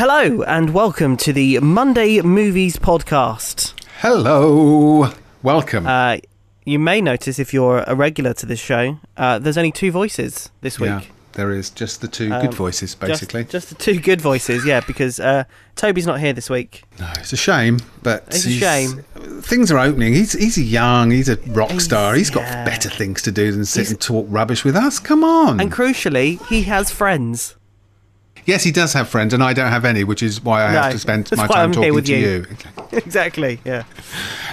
Hello and welcome to the Monday Movies podcast. Hello. Welcome. Uh, you may notice if you're a regular to this show, uh, there's only two voices this week. yeah, there is just the two Um, good voices, basically. Just, the two good voices, yeah, because uh, Tobi's not here this week. no, it's a shame, but It's a shame. Things are opening. He's he's young. He's a rock He's- star. He's got yeah. better things to do than sit He's- and talk rubbish with us. Come on. And crucially, he has friends. Yes, he does have friends, and I don't have any, which is why I No, have to spend my time I'm talking to you. you. exactly, yeah.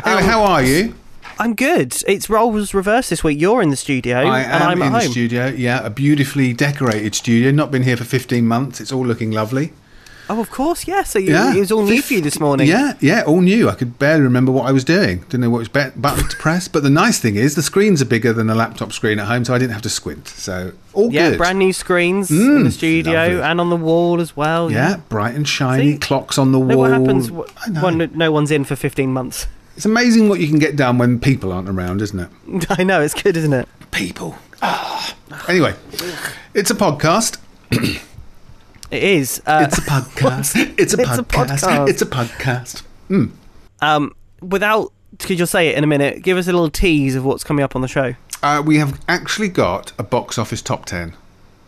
Anyway, Um, how are you? I'm good. It's roles reversed this week. You're in the studio, I and I'm in the home. studio. Yeah, a beautifully decorated studio. Not been here for 15 months. It's all looking lovely. Oh, of course, yeah. So you, Yeah, it was all new for you this morning. Yeah, yeah, all new. I could barely remember what I was doing. Didn't know what was be- button to press. But the nice thing is, the screens are bigger than a laptop screen at home, so I didn't have to squint. So all Yeah, good. Yeah, brand new screens in Mm, the studio lovely. and on the wall as well. Yeah, bright and shiny. See? Clocks on the wall. what happens w- I know. when no one's in for 15 months? It's amazing what you can get done when people aren't around, isn't it? I know, it's good, isn't it? People. Ah. Anyway, it's a podcast. It is. Uh, It's a podcast. It's a It's a podcast. podcast. It's a podcast. Mm. um, without, because you'll say it in a minute, give us a little tease of what's coming up on the show. Uh, we have actually got a box office top ten.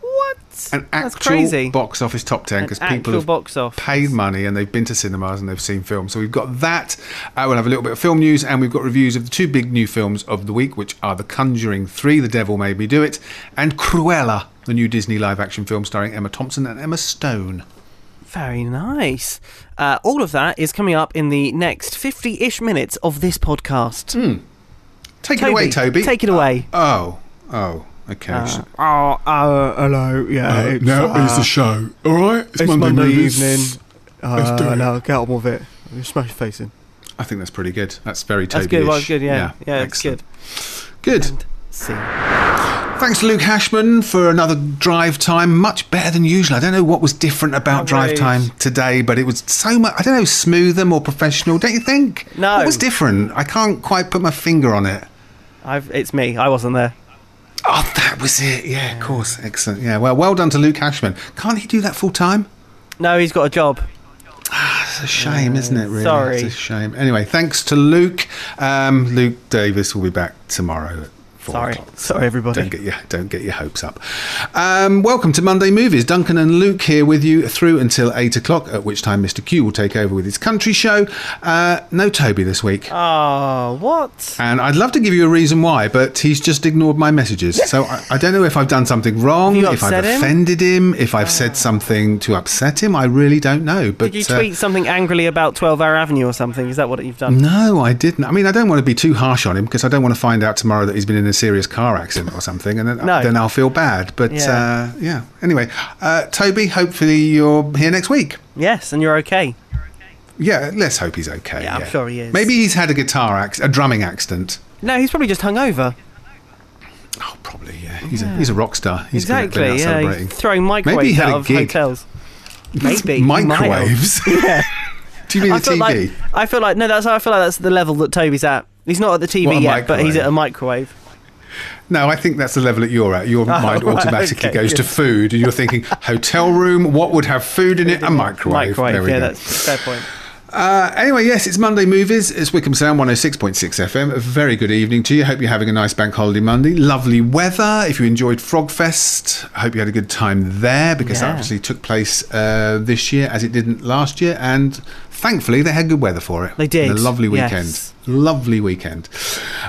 What? An That's actual crazy. box office top ten because people have box office. paid money and they've been to cinemas and they've seen films. So we've got that. Uh, we'll have a little bit of film news and we've got reviews of the two big new films of the week, which are The Conjuring 3, The Devil Made Me Do It, and Cruella, the new Disney live action film starring Emma Thompson and Emma Stone. Very nice. Uh, all of that is coming up in the next 50 ish minutes of this podcast. Take it away, Tobi. Take it away. oh, oh, okay. Uh, oh, uh, hello. Yeah, it's, now uh, it's the show. All right, it's Monday, movies. evening. Let's do Uh, it. now get on with it. Smash your face in. I think that's pretty good. That's very Tobi. That's good. Well, it's good. Yeah, yeah, it's excellent. good. Good. See. Thanks Luke Hashman for another drive time. Much better than usual. I don't know what was different about drive Outrage. time today, but it was so much, I don't know, smoother, more professional, don't you think? No. What was different? I can't quite put my finger on it. I've, it's me. I wasn't there. Oh, that was it. Yeah, of course. Excellent. Yeah, well, well done to Luke Hashman. Can't he do that full time? No, he's got a job. Ah, it's a shame, isn't it, really? sorry. It's a shame. Anyway, thanks to Luke. Um, Luke Davis will be back tomorrow at four Sorry. o'clock. Sorry, everybody. Don't get your don't get your hopes up. Um, welcome to Monday Movies. Duncan and Luke here with you through until eight o'clock, at which time Mr. Q will take over with his country show. Uh, no Tobi this week. Oh, what? And I'd love to give you a reason why, but he's just ignored my messages. So I, I don't know if I've done something wrong, if I've him? offended him, if I've said something to upset him. I really don't know. But Did you uh, tweet something angrily about 12 Hour Avenue or something? Is that what you've done? no, I didn't. I mean, I don't want to be too harsh on him because I don't want to find out tomorrow that he's been in a serious car accident or something, and then, No. then I'll feel bad. But Yeah. yeah, uh, yeah. Anyway, uh, Tobi, hopefully you're here next week. Yes, and you're okay. Yeah, let's hope he's okay. Yeah, I'm sure he is. Maybe he's had a guitar acc- a drumming accident. No, he's probably just hungover. Oh, probably. Yeah, he's a he's a rock star. He's exactly. Yeah, celebrating. he's throwing Maybe he microwaves had out a of gig. hotels. Maybe he might have. Microwaves. Yeah. Do you mean I the TV? like I feel like no, that's I feel like that's the level that Tobi's at. He's not at the TV yet, but he's at a microwave. No, I think that's the level that you're at. Your mind Oh, right, automatically okay, goes to food, and you're thinking hotel room. What would have food in it? A microwave. Microwave. Yeah, go. that's fair point. Uh, anyway, yes, it's Monday Movies. It's Wycombe Sound 106.6 FM. A very good evening to you. Hope you're having a nice bank holiday Monday. Lovely weather. If you enjoyed Frogfest, I hope you had a good time there because Yeah. that obviously took place uh, this year as it didn't last year. And thankfully, they had good weather for it. They did, a lovely weekend. yes. Lovely weekend.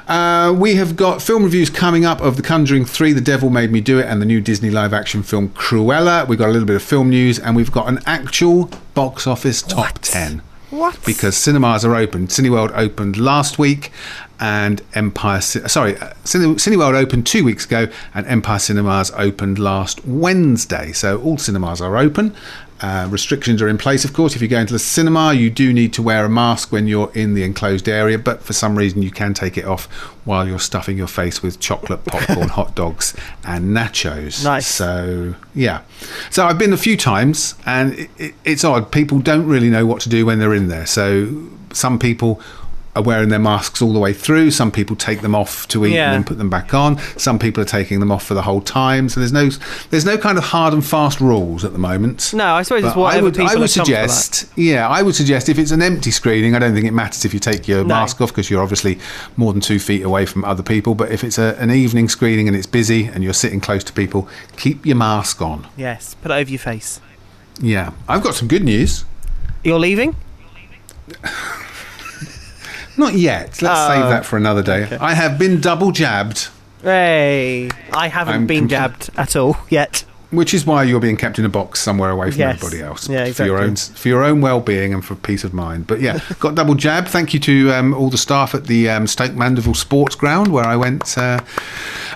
Uh, we have got film reviews coming up of The Conjuring 3, The Devil Made Me Do It, and the new Disney live action film Cruella. We've got a little bit of film news, and we've got an actual box office top 10 What? because cinemas are open. Cineworld opened last week, and Empire. Sorry, uh, Cine, Cineworld opened two weeks ago, and Empire Cinemas opened last Wednesday. So all cinemas are open. Uh, restrictions are in place, of course. If you go into the cinema, you do need to wear a mask when you're in the enclosed area, but for some reason, you can take it off while you're stuffing your face with chocolate, popcorn, hot dogs, and nachos. Nice. So yeah, so I've been a few times, and it, it, it's odd. People don't really know what to do when they're in there. So some people are wearing their masks all the way through. Some people take them off to eat Yeah. and then put them back on. Some people are taking them off for the whole time. So there's no there's no kind of hard and fast rules at the moment. No, I suppose it's But whatever I would, people I would suggest, yeah, I would suggest if it's an empty screening, I don't think it matters if you take your No. mask off because you're obviously more than two feet away from other people. But if it's a, an evening screening and it's busy and you're sitting close to people, keep your mask on. Yes, put it over your face. Yeah, I've got some good news. You're leaving? Not yet. Let's Oh, save that for another day. okay. I have been double jabbed, Hey, I haven't I'm been jabbed at all yet. which is why you're being kept in a box somewhere away from Yes. everybody else Yeah, for your own for your own well-being and for peace of mind. But yeah, got double jab. Thank you to um, all the staff at the um, Stoke Mandeville Sports Ground where I went uh,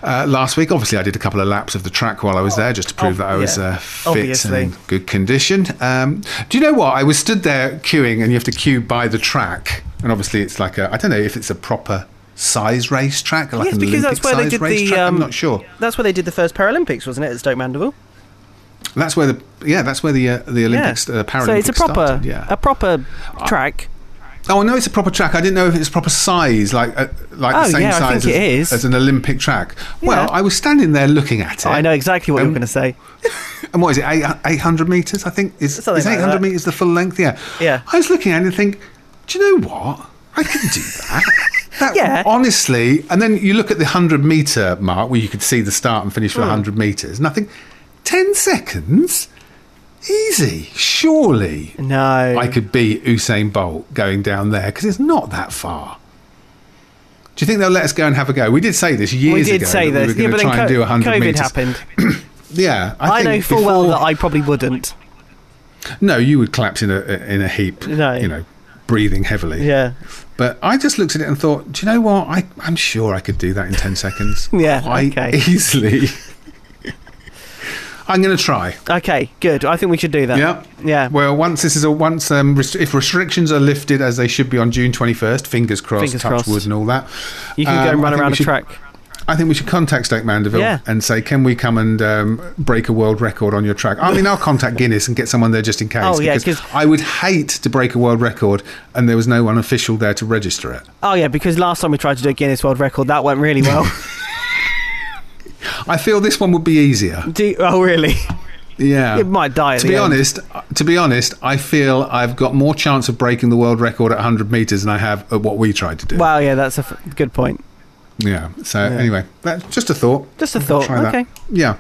uh, last week. Obviously, I did a couple of laps of the track while I was there just to prove Oh, that I was yeah. uh, fit Obviously. and in good condition. Um, do you know what? I was stood there queuing, and you have to queue by the track, and obviously it's like a I don't know if it's a proper size race track, like yes, an because Olympic that's where they did race the. Um, I'm not sure. That's where they did the first Paralympics, wasn't it? At Stoke Mandeville. That's where the yeah, that's where the uh, the Olympics uh, Paralympics so it's a proper, started, yeah. a proper track. oh, I know it's a proper track. I didn't know if it's proper size, like uh, like Oh, the same yeah, size as, as an Olympic track. Well, I was standing there looking at it. I know exactly what Um, you're going to say. And what is it? 800 meters, I think. Is, Something is 800 that. meters the full length? Yeah. Yeah. I was looking at it and think, do you know what? I can do that. That Yeah. honestly, and then you look at the 100 meter mark where you could see the start and finish for Hmm. 100 meters, nothing. 10 seconds, easy, surely. No. I could beat Usain Bolt going down there because it's not that far. Do you think they'll let us go and have a go? We did say this years ago. we did ago. say that this. We yeah, were but to then try and do co- 100 COVID meters. happened. Yeah, I, know think full well that I probably wouldn't. No, you would collapse in a in a heap. No. You know, breathing heavily. Yeah. But I just looked at it and thought, do you know what? I, I'm sure I could do that in 10 seconds. Yeah, Quite okay. easily. I'm going to try. Okay. Good. I think we should do that. Yeah. Yeah. Well, once this is a once um, rest- if restrictions are lifted as they should be on June 21st, fingers crossed, Fingers touch crossed. wood and all that. You can go um, and run think around a should- track. I think we should contact Stoke Mandeville Yeah. and say, can we come and um, break a world record on your track? I mean, I'll contact Guinness and get someone there just in case. Oh, yeah, because 'cause- I would hate to break a world record and there was no one official there to register it. Oh yeah, because last time we tried to do a Guinness World Record, that went really well. I feel this one would be easier. do, oh really? Yeah. It might die. At to be end. honest, to be honest, I feel I've got more chance of breaking the world record at 100 meters than I have at what we tried to do. Wow. Yeah, that's a f- good point. Yeah. So Yeah. anyway, that's just a thought. Just a thought. Try that. Okay. Yeah.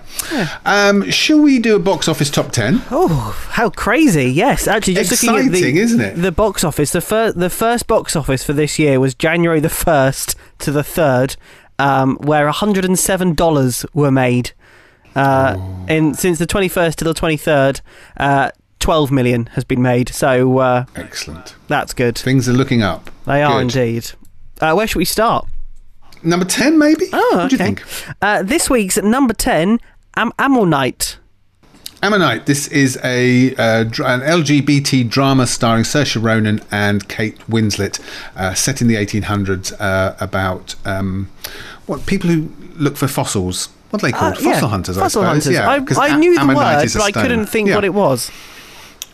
Um, shall we do a box office top 10? Oh, how crazy! Yes, actually, just looking at the Exciting, isn't it? the box office. The first the first box office for this year was January the first to the third, um, where hundred and seven dollars were made. Uh, Oh. in since the twenty first to the twenty third, uh, twelve million has been made. So uh, Excellent. that's good. Things are looking up. They are Good. indeed. Uh, where should we start? Number 10, maybe? Oh, What do you think? Uh, this week's number ten, Am- Ammonite. Ammonite. This is a uh, an LGBT drama starring Saoirse Ronan and Kate Winslet, uh, set in the 1800s, uh, about um, what people who look for fossils. What are they called? Uh, yeah, Fossil hunters, Fossil I suppose. hunters. Yeah, I, I a- knew the word, a but I couldn't think Yeah. what it was.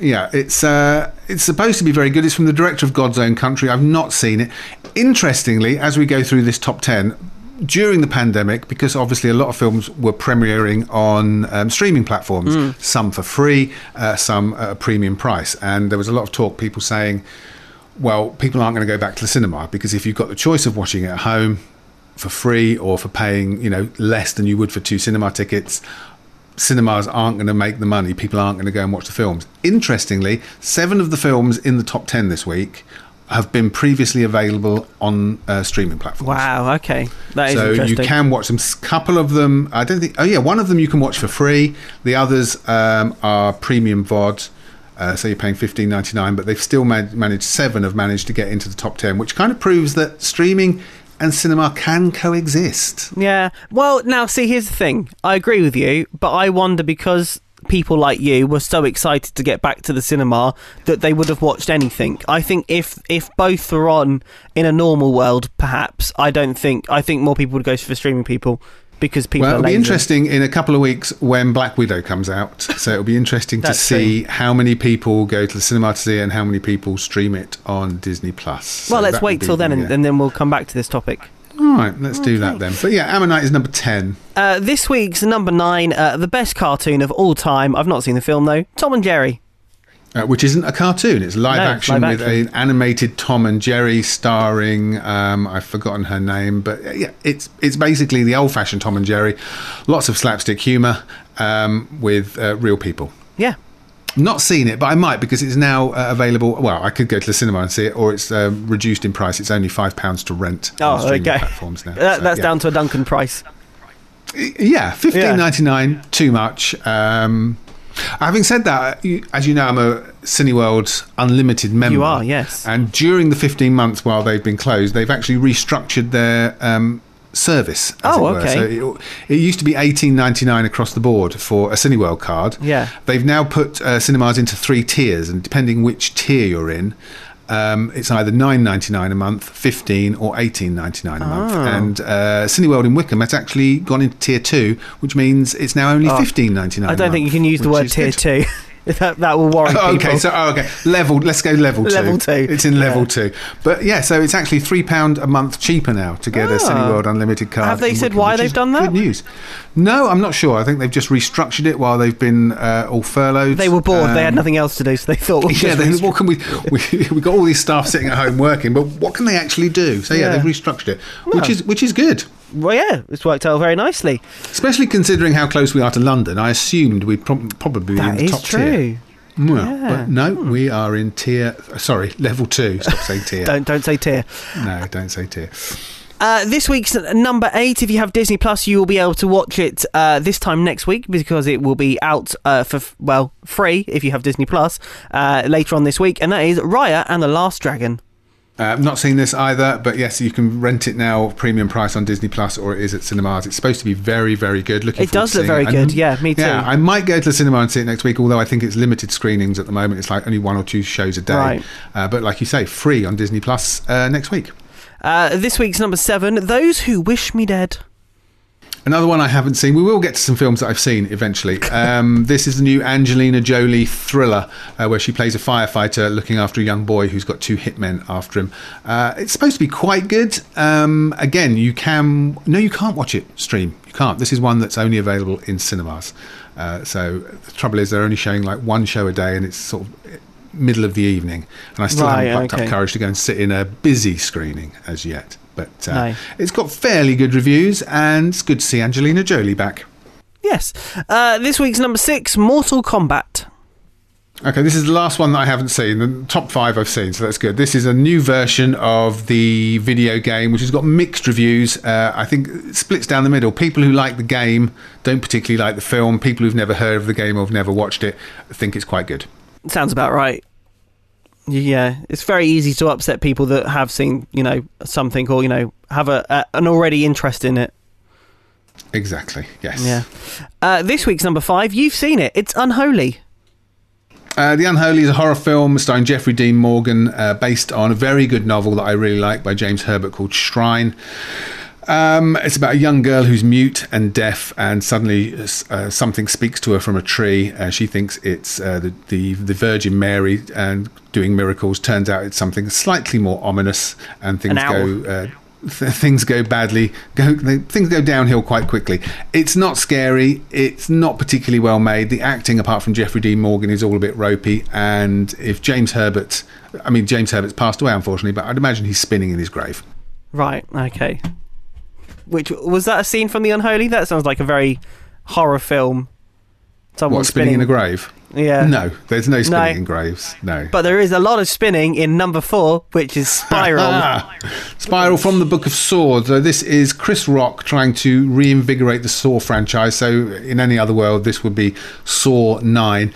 Yeah, it's uh, it's supposed to be very good. It's from the director of God's Own Country. I've not seen it. Interestingly, as we go through this top ten, during the pandemic, because obviously a lot of films were premiering on um, streaming platforms, some for free, uh, some at a premium price, and there was a lot of talk, people saying, "Well, people aren't going to go back to the cinema because if you've got the choice of watching it at home." For free or for paying, you know, less than you would for two cinema tickets, cinemas aren't going to make the money. People aren't going to go and watch the films. Interestingly, seven of the films in the top 10 this week have been previously available on uh, streaming platforms. Wow. Okay, that is So you can watch them. A couple of them, I don't think. Oh yeah, one of them you can watch for free. The others um, are premium VOD. Uh, so you're paying fifteen ninety nine, but they've still man- managed. Seven have managed to get into the top ten, which kind of proves that streaming and cinema can coexist. Yeah. Well, now see, here's the thing. I agree with you, but I wonder because people like you were so excited to get back to the cinema that they would have watched anything. I think if if both were on in a normal world, perhaps I don't think I think more people would go for streaming people. Because people Well, it'll be interesting in a couple of weeks when Black Widow comes out. So it'll be interesting to see how many people go to the cinema to see it and how many people stream it on Disney Plus. So Well, let's wait till then, and, and then we'll come back to this topic. All right, let's do that then. But yeah, Ammonite is number 10. Uh, this week's number nine, uh, the best cartoon of all time. I've not seen the film though. Tom and Jerry. Uh, which isn't a cartoon; it's live No, action live with action. an animated Tom and Jerry starring. Um, I've forgotten her name, but uh, yeah, it's it's basically the old-fashioned Tom and Jerry. Lots of slapstick humour um, with uh, real people. Yeah. Not seen it, but I might because it's now uh, available. Well, I could go to the cinema and see it, or it's uh, reduced in price. It's only five pounds to rent on Oh, streaming okay. platforms now. That, So, that's yeah. down to a Duncan price. Yeah, fifteen ninety nine. Too much. Um, having said that, as you know, I'm a Cineworld Unlimited member. You are, yes. And during the fifteen months while they've been closed, they've actually restructured their um, service. As Oh, it okay. So it, it used to be eighteen ninety nine across the board for a Cineworld card. Yeah. They've now put uh, cinemas into three tiers, and depending which tier you're in. Um, it's either nine ninety nine a month, fifteen, or eighteen ninety nine a month. Oh. And uh, Cineworld in Wycombe has actually gone into tier two, which means it's now only fifteen ninety nine. Oh. I don't think you can use the word tier two. that, that will worry Oh, people. okay, so oh, okay, level. Let's go level two. Level two. It's in level Yeah. two. But yeah, so it's actually three pound a month cheaper now to get a Ah. Cineworld Unlimited card. Have they said Wycombe, why they've done that? Good news. No, I'm not sure. I think they've just restructured it while they've been uh, all furloughed. they were bored. they had Um, nothing else to do, so they thought. We'll Yeah, then what can we, we? We got all these staff sitting at home working, but what can they actually do? So yeah, Yeah. they've restructured it, which is which is good. Well, yeah, it's worked out very nicely. Especially considering how close we are to London, I assumed we'd prob- probably be in the is top true. tier. Well, Yeah. Hmm. but no, we are in tier. Sorry, level two. Stop saying tier. Don't don't say tier. No, don't say tier. Uh, this week's number eight. If you have Disney Plus, you will be able to watch it uh, this time next week because it will be out uh, for f- well free if you have Disney Plus uh, later on this week, and that is Raya and the Last Dragon. Uh, not seen this either, but yes, you can rent it now, premium price on Disney Plus, or it is at cinemas. It's supposed to be very, very good. Looking It does look very it. And- good. Yeah, me too. Yeah, I might go to the cinema and see it next week, although I think it's limited screenings at the moment. It's like only one or two shows a day. Right. Uh, but like you say, free on Disney Plus uh, next week. Uh, this week's number seven. Those who wish me dead. Another one I haven't seen. We will get to some films that I've seen eventually. Um, this is the new Angelina Jolie thriller uh, where she plays a firefighter looking after a young boy who's got two hitmen after him. Uh, it's supposed to be quite good. Um, again, you can. No, you can't watch it stream. You can't. This is one that's only available in cinemas. Uh, so the trouble is, they're only showing like one show a day and it's sort of middle of the evening. And I still Right, haven't plucked okay. up courage to go and sit in a busy screening as yet. But uh, No. it's got fairly good reviews, and it's good to see Angelina Jolie back. Yes. Uh, this week's number six. Mortal Kombat. Okay, this is the last one that I haven't seen. The top five I've seen, so that's good. This is a new version of the video game, which has got mixed reviews. Uh, I think it splits down the middle. People who like the game don't particularly like the film. People who've never heard of the game or have never watched it think it's quite good. Sounds about right. Yeah, it's very easy to upset people that have seen, you know, something or you know have a, a an already interest in it. Exactly. Yes. Yeah. Uh, this week's number five. You've seen it. It's Unholy. Uh, the Unholy is a horror film starring Jeffrey Dean Morgan, uh, based on a very good novel that I really like by James Herbert called Shrine. Um, it's about a young girl who's mute and deaf, and suddenly uh, something speaks to her from a tree. Uh, she thinks it's uh, the, the the Virgin Mary and doing miracles. Turns out it's something slightly more ominous, and things go. Uh, th- things go badly. Go things go downhill quite quickly. It's not scary. It's not particularly well made. The acting, apart from Jeffrey Dean Morgan, is all a bit ropey. And if James Herbert, I mean James Herbert's passed away, unfortunately, but I'd imagine he's spinning in his grave. Right. Okay. Which was that a scene from The Unholy? That sounds like a very horror film. Someone What spinning, in a grave? Yeah. No, there's no spinning No. in graves. No. But there is a lot of spinning in number four, which is Spiral. Spiral from the Book of Saw. So this is Chris Rock trying to reinvigorate the Saw franchise. So in any other world, this would be Saw Nine.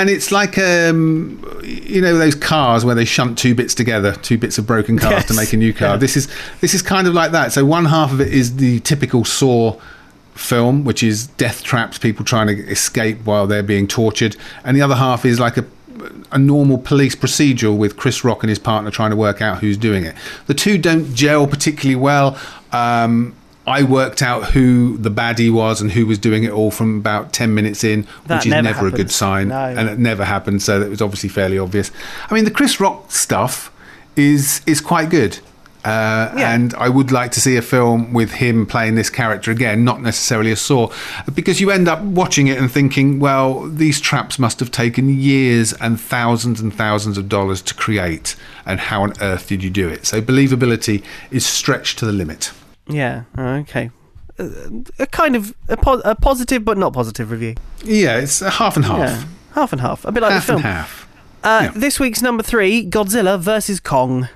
And it's like, um, you know, those cars where they shunt two bits together, two bits of broken cars to make a new car. Yeah. This is this is kind of like that. So one half of it is the typical Saw film, which is death traps, people trying to escape while they're being tortured, and the other half is like a a normal police procedural with Chris Rock and his partner trying to work out who's doing it. The two don't gel particularly well. Um, I worked out who the baddie was and who was doing it all from about 10 minutes in, That which is never never, a good sign. No. And it never happened, so it was obviously fairly obvious. I mean, the Chris Rock stuff is is quite good. Uh, Yeah. And I would like to see a film with him playing this character again, not necessarily a Saw, because you end up watching it and thinking, well, these traps must have taken years and thousands and thousands of dollars to create, and how on earth did you do it? So believability is stretched to the limit. Yeah. Okay. Uh, a kind of a, po- a positive but not positive review. Yeah, it's a half and half. Yeah. Half and half. A bit like half the film. and half. Uh, Yeah. This week's number three: Godzilla versus Kong.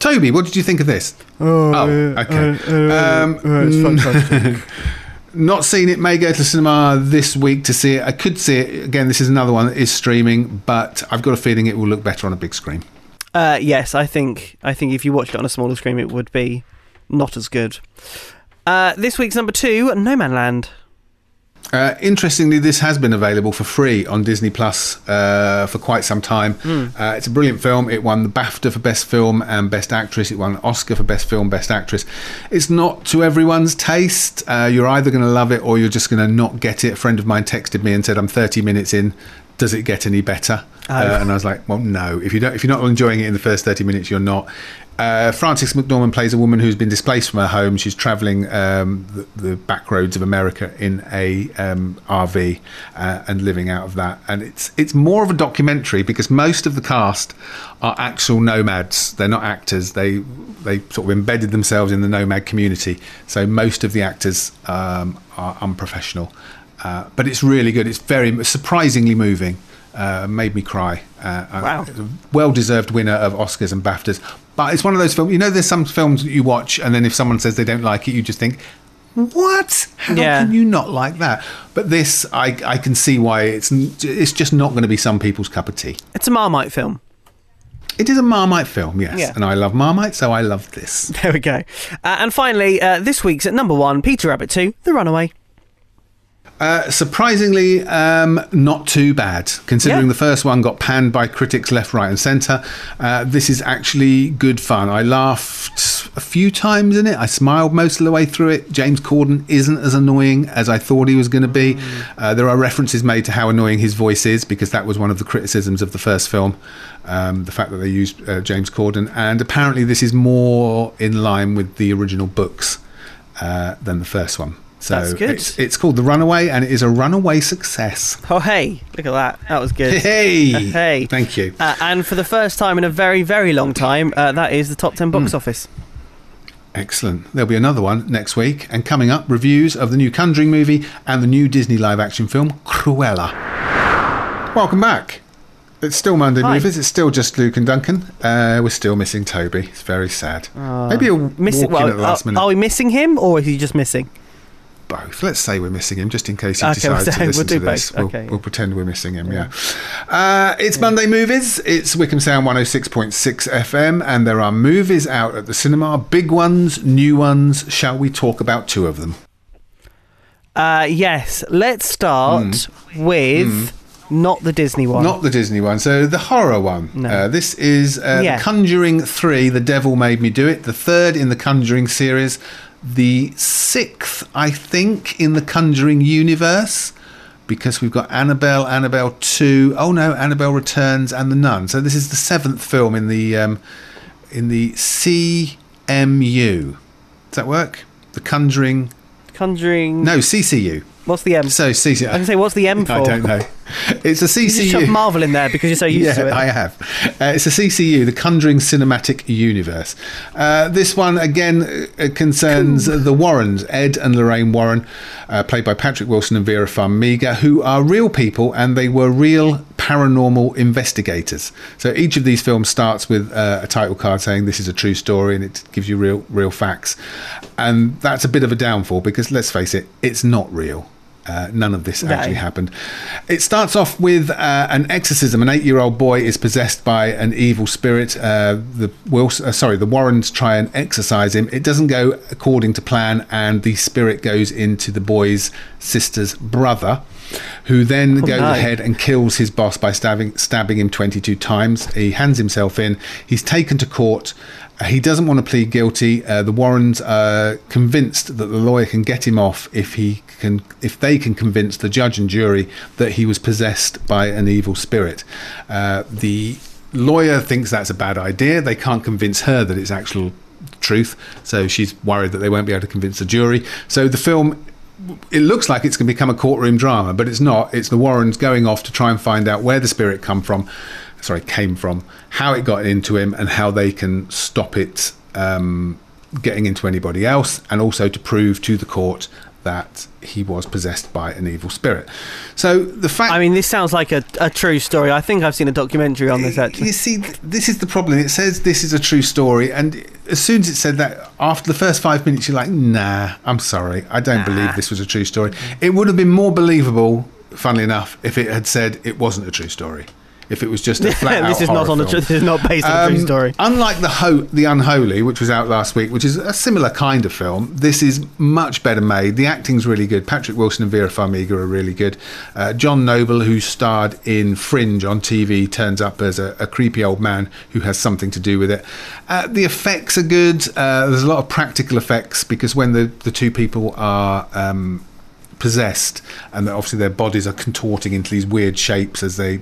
Tobi, what did you think of this? Oh, okay. Um, Not seen it. May go to the cinema this week to see it. I could see it again. This is another one that is streaming, but I've got a feeling it will look better on a big screen. Uh, yes, I think I think if you watched it on a smaller screen, it would be not as good. Uh, this week's number two: Nomadland. Uh, interestingly, this has been available for free on Disney Plus uh, for quite some time. Uh, it's a brilliant film. It won the BAFTA for Best Film and Best Actress. It won an Oscar for Best Film, Best Actress. It's not to everyone's taste. Uh, you're either going to love it or you're just going to not get it. A friend of mine texted me and said, "I'm 30 minutes in. Does it get any better?" Uh, and I was like, "Well, no. If you don't, if you're not enjoying it in the first 30 minutes, you're not." Uh, Frances McDormand plays a woman who's been displaced from her home. She's travelling um, the, the back roads of America in a um, RV uh, and living out of that. And it's it's more of a documentary because most of the cast are actual nomads. They're not actors. They they sort of embedded themselves in the nomad community. So most of the actors um, are unprofessional. Uh, but it's really good. It's very surprisingly moving. Uh, made me cry. Uh, Wow. well deserved winner of Oscars and BAFTAs. But it's one of those films, you know, there's some films that you watch, and then if someone says they don't like it, you just think, what? How Yeah. can you not like that? But this, I, I can see why it's, it's just not going to be some people's cup of tea. It's a Marmite film. It is a Marmite film, yes. Yeah. And I love Marmite, so I love this. There we go. Uh, and finally, uh, this week's at number one: Peter Rabbit Two: The Runaway. Uh, surprisingly, um, not too bad, considering Yeah. the first one got panned by critics left, right, and centre. Uh, this is actually good fun. I laughed a few times in it. I smiled most of the way through it. James Corden isn't as annoying as I thought he was going to be. Uh, there are references made to how annoying his voice is because that was one of the criticisms of the first film. Um, the fact that they used uh, James Corden, and apparently this is more in line with the original books uh, than the first one. So That's good. It's, it's called The Runaway, and it is a runaway success. Oh hey, look at that. That was good. Hey, Hey. thank you. Uh, and for the first time in a very, very long time, uh, that is the top 10 Hmm. box office. Excellent. There'll be another one next week, and coming up, reviews of the new Conjuring movie and the new Disney live-action film Cruella. Welcome back. It's still Monday Hi. Movies. It's still just Luke and Duncan. Uh, we're still missing Tobi. It's very sad. Maybe a Missing, walk in well, at the last are, minute. are we missing him or is he just missing? Both. Let's say we're missing him, just in case he Okay, we'll to listen we'll do to this. both. We'll, Okay, we'll pretend we're missing him. Yeah. Uh, it's Monday movies. It's Wycombe Sound 106.6 FM, and there are movies out at the cinema. Big ones, new ones. Shall we talk about two of them? Uh, yes, let's start with not the Disney one. Not the Disney one, so the horror one. No. Uh, this is uh, Yeah. Conjuring 3, The Devil Made Me Do It, the third in the Conjuring series, the sixth, I think, in the Conjuring universe, because we've got Annabelle, Annabelle 2, oh no, Annabelle Returns, and The Nun. So this is the seventh film in the, um, in the CMU. Does that work? The Conjuring. Conjuring. No, CCU. What's the M? So CCU. I can say, what's the M for? I don't know. It's a You just CCU. Marvel in there because you're so used yeah, to it. I have. Uh, it's a CCU, the Conjuring Cinematic Universe. Uh, this one again uh, concerns the Warrens, Ed and Lorraine Warren, uh, played by Patrick Wilson and Vera Farmiga, who are real people and they were real paranormal investigators. So each of these films starts with uh, a title card saying this is a true story and it gives you real real facts. And that's a bit of a downfall because let's face it, it's not real. Uh, none of this No. actually happened. It starts off with uh, an exorcism. An eight-year-old boy is possessed by an evil spirit. Uh, the Wilson, uh, sorry, the Warrens try and exorcise him. It doesn't go according to plan, and the spirit goes into the boy's sister's brother. who then goes no. ahead and kills his boss by stabbing stabbing him 22 times. He hands himself in. He's taken to court. Uh, He doesn't want to plead guilty. Uh, the Warrens are convinced that the lawyer can get him off if he can, if they can convince the judge and jury that he was possessed by an evil spirit. Uh, the lawyer thinks that's a bad idea. They can't convince her that it's actual truth, so she's worried that they won't be able to convince the jury. So the film it looks like it's going to become a courtroom drama, but it's not. It's the Warrens going off to try and find out where the spirit come from, sorry, came from, how it got into him, and how they can stop it um, getting into anybody else, and also to prove to the court that he was possessed by an evil spirit. So the fact I mean, this sounds like a, a true story. I think I've seen a documentary on this actually. you see, this is the problem. It says this is a true story, and as soon as it said that, after the first five minutes, you're like, "Nah, I'm sorry, I don't believe this was a true story." It would have been more believable, funnily enough, if it had said it wasn't a true story. If it was just a flat out this is not on the. film. Tr- this is not based on a true Um, story. Unlike the Ho- the Unholy, which was out last week, which is a similar kind of film, this is much better made. The acting's really good. Patrick Wilson and Vera Farmiga are really good. Uh, John Noble, who starred in Fringe on TV, turns up as a, a creepy old man who has something to do with it. Uh, the effects are good. Uh, there's a lot of practical effects because when the, the two people are um, possessed and obviously their bodies are contorting into these weird shapes as they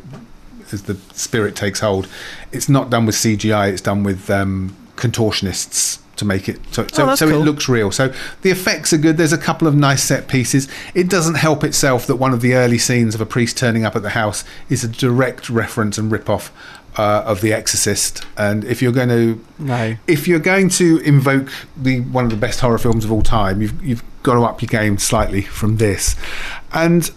as the spirit takes hold. It's not done with CGI. It's done with um, contortionists to make it so, so, Oh, so it looks real. So the effects are good. There's a couple of nice set pieces. It doesn't help itself that one of the early scenes of a priest turning up at the house is a direct reference and rip off uh, of The Exorcist. And if you're going to No. if you're going to invoke the one of the best horror films of all time, you've you've got to up your game slightly from this. And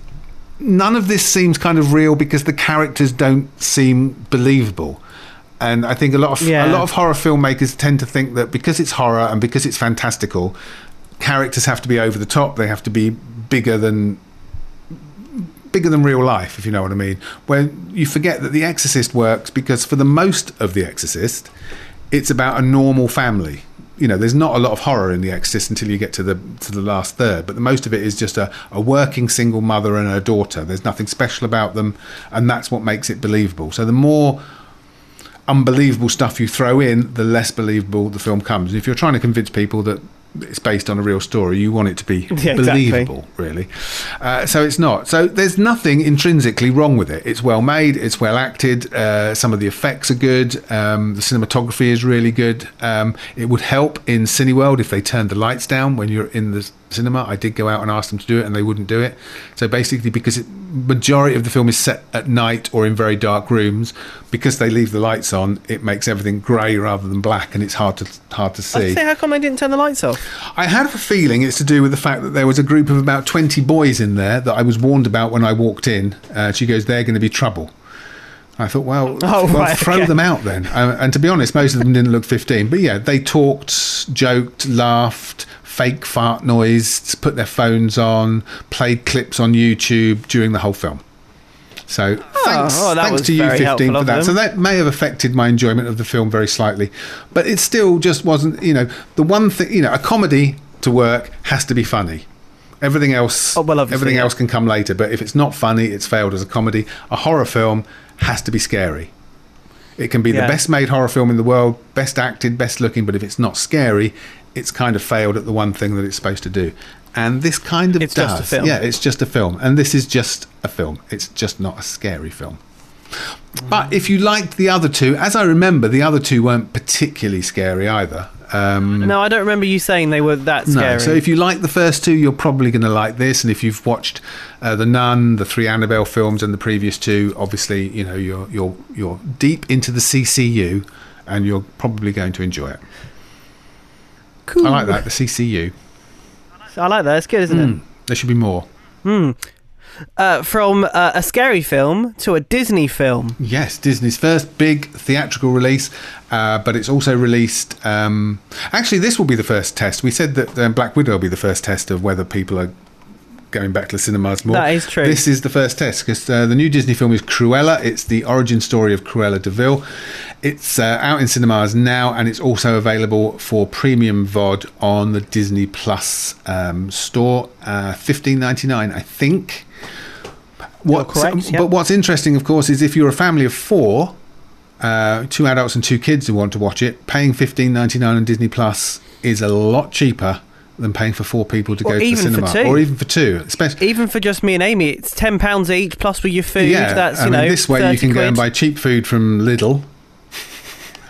none of this seems kind of real because the characters don't seem believable. And I think a lot of Yeah. a lot of horror filmmakers tend to think that because it's horror and because it's fantastical, characters have to be over the top. They have to be bigger than bigger than real life, if you know what I mean. When you forget that The Exorcist works because for the most of The Exorcist, it's about a normal family. You know, there's not a lot of horror in The Exorcist until you get to the to the last third, but the most of it is just a, a working single mother and her daughter. There's nothing special about them, and that's what makes it believable. So the more unbelievable stuff you throw in, the less believable the film comes. If you're trying to convince people that it's based on a real story, you want it to be Yeah, exactly. believable, really. Uh, so it's not. So there's nothing intrinsically wrong with it. It's well made, it's well acted, uh, some of the effects are good, um, the cinematography is really good. Um, it would help in Cineworld if they turned the lights down when you're in the cinema. I did go out and ask them to do it, and they wouldn't do it. So basically, because it, majority of the film is set at night or in very dark rooms, because they leave the lights on, it makes everything grey rather than black, and it's hard to hard to I see. say, how come they didn't turn the lights off? I had a feeling it's to do with the fact that there was a group of about 20 boys in there that I was warned about when I walked in. Uh, she goes, they're going to be trouble. I thought, well, Oh, well right, throw okay. them out then. Uh, and to be honest, most of them didn't look 15. But yeah, they talked, joked, laughed, fake fart noise, put their phones on, played clips on YouTube during the whole film. So thanks, oh, thanks to you, 15, for that. them. So that may have affected my enjoyment of the film very slightly, but it still just wasn't. You know, the one thing you know, a comedy to work has to be funny. Everything else, Oh, well, everything yeah. else can come later. But if it's not funny, it's failed as a comedy. A horror film has to be scary. It can be Yeah. the best made horror film in the world, best acted, best looking, but if it's not scary, it's kind of failed at the one thing that it's supposed to do. And this kind of It's does. just a film. Yeah, it's just a film. And this is just a film. It's just not a scary film. But if you liked the other two, as I remember, the other two weren't particularly scary either. Um, No, I don't remember you saying they were that scary. no, so if you like the first two, you're probably going to like this. And if you've watched uh, the Nun, the three Annabelle films, and the previous two, obviously, you know you're you're you're deep into the CCU, and you're probably going to enjoy it. cool. I like that the CCU. I like that. It's good, isn't Mm, there should be more. it? Hmm. Uh, from uh, a scary film to a Disney film. Yes, Disney's first big theatrical release, uh, but it's also released. Um, actually, this will be the first test. We said that um, Black Widow will be the first test of whether people are going back to the cinemas more. That is true. This is the first test because uh, the new Disney film is Cruella. It's the origin story of Cruella de Vil. It's uh, out in cinemas now, and it's also available for premium VOD on the Disney Plus um, store. Uh, Fifteen ninety nine, I think. You're correct, so- yeah. But what's interesting, of course, is if you're a family of four, uh, two adults and two kids who want to watch it, paying fifteen ninety nine on Disney Plus is a lot cheaper than paying for four people to Or go to the cinema, or even for two. Especially, Even for just me and Amy, it's ten pounds each plus with your food. yeah, that's you I mean, know this way you 30 can go and buy cheap food from Lidl.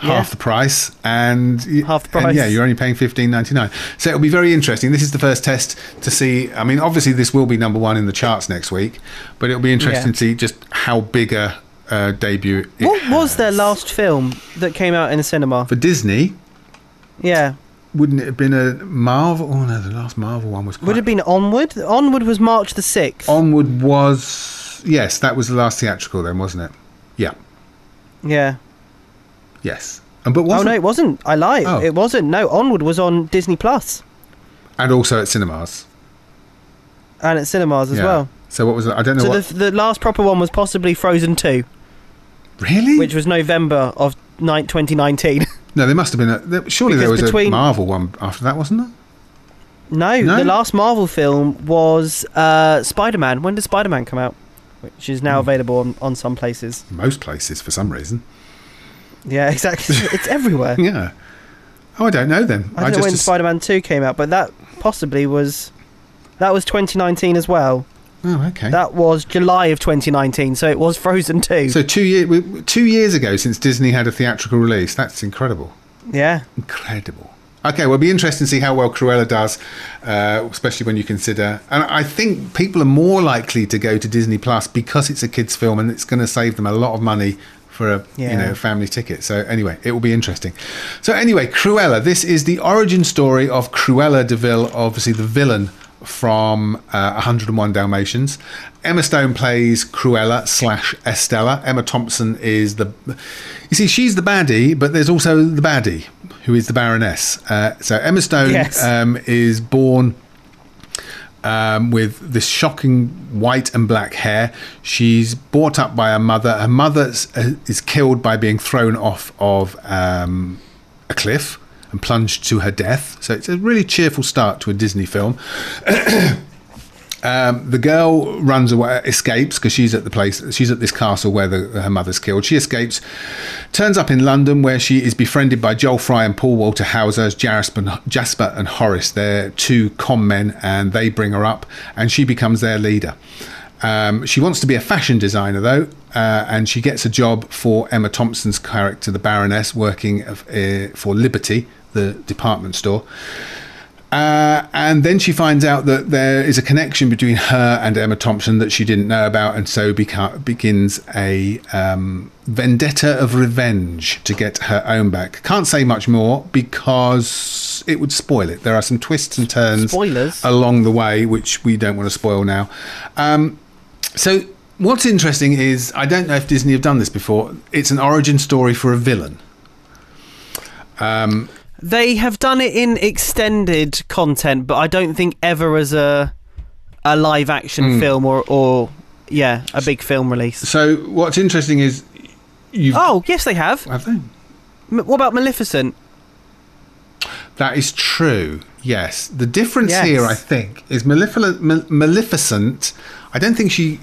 Yeah. Half the price, and Half the and price. yeah, you're only paying fifteen ninety nine. So it'll be very interesting. This is the first test to see. I mean, obviously, this will be number one in the charts next week, but it'll be interesting Yeah. to see just how big a uh, debut. It What was their last film that came out in the cinema? for Disney? Yeah, Wouldn't it have been a Marvel? Oh no, the last Marvel one was. Quite would it have been Onward? Onward was March the sixth. Onward was yes, that was the last theatrical then, wasn't it? Yeah, yeah. yes. And but Oh no, it wasn't. I lied. Oh. It wasn't. No, Onward was on Disney Plus. And also at cinemas and at cinemas as Yeah. well. So what was it? I don't know So what. the, the last proper one was possibly Frozen Two, really? which was November of ni- 2019. no, there must have been a. There, surely there was Because a Marvel one after that, wasn't there? no, No? the last Marvel film was uh, Spider Man. When did Spider Man come out? Which is now available on, on some places. Most places for some reason. Yeah, exactly. it's everywhere. Yeah. Oh, I don't know then. I don't know when. Spider Man 2 came out, but that possibly was. That was 2019 as well. Oh, okay. That was July of 2019, so it was Frozen 2. so two year, two years ago since Disney had a theatrical release. That's incredible. yeah. Incredible. Okay, well, it'll be interesting to see how well Cruella does, uh, especially when you consider. And I think people are more likely to go to Disney Plus because it's a kids' film and it's going to save them a lot of money for a you know family ticket. So anyway, it will be interesting. So anyway, Cruella. This is the origin story of Cruella de Vil, obviously the villain from uh, 101 Dalmatians. Emma Stone plays Cruella slash Estella. Emma Thompson is the. You see, she's the baddie, but there's also the baddie, who is the Baroness. Uh, so Emma Stone Yes. um, is born um, with this shocking white and black hair. She's brought up by her mother. Her mother is, uh, is killed by being thrown off of um, a cliff and plunged to her death. So it's a really cheerful start to a Disney film. Um, the girl runs away, escapes because she's at the place. She's at this castle where the, her mother's killed. She escapes, turns up in London where she is befriended by Joel Fry and Paul Walter Hauser as Jasper, Jasper and Horace. They're two con men, and they bring her up, and she becomes their leader. Um, she wants to be a fashion designer though, uh, and she gets a job for Emma Thompson's character, the Baroness, working uh, for Liberty, the department store. Uh, and then she finds out that there is a connection between her and Emma Thompson that she didn't know about, and so beca- begins a um, vendetta of revenge to get her own back. Can't say much more because it would spoil it. There are some twists and turns Spoilers? along the way, which we don't want to spoil now. Um, so, what's interesting is I don't know if Disney have done this before. It's an origin story for a villain. Um, They have done it in extended content, but I don't think ever as a a live action Hmm. film or, or yeah, a big film release. so, what's interesting is you've. Oh, yes, they have. Have they? M- what about Maleficent? That is true. Yes. The difference Yes. here, I think, is Maleficent, Maleficent. I don't think she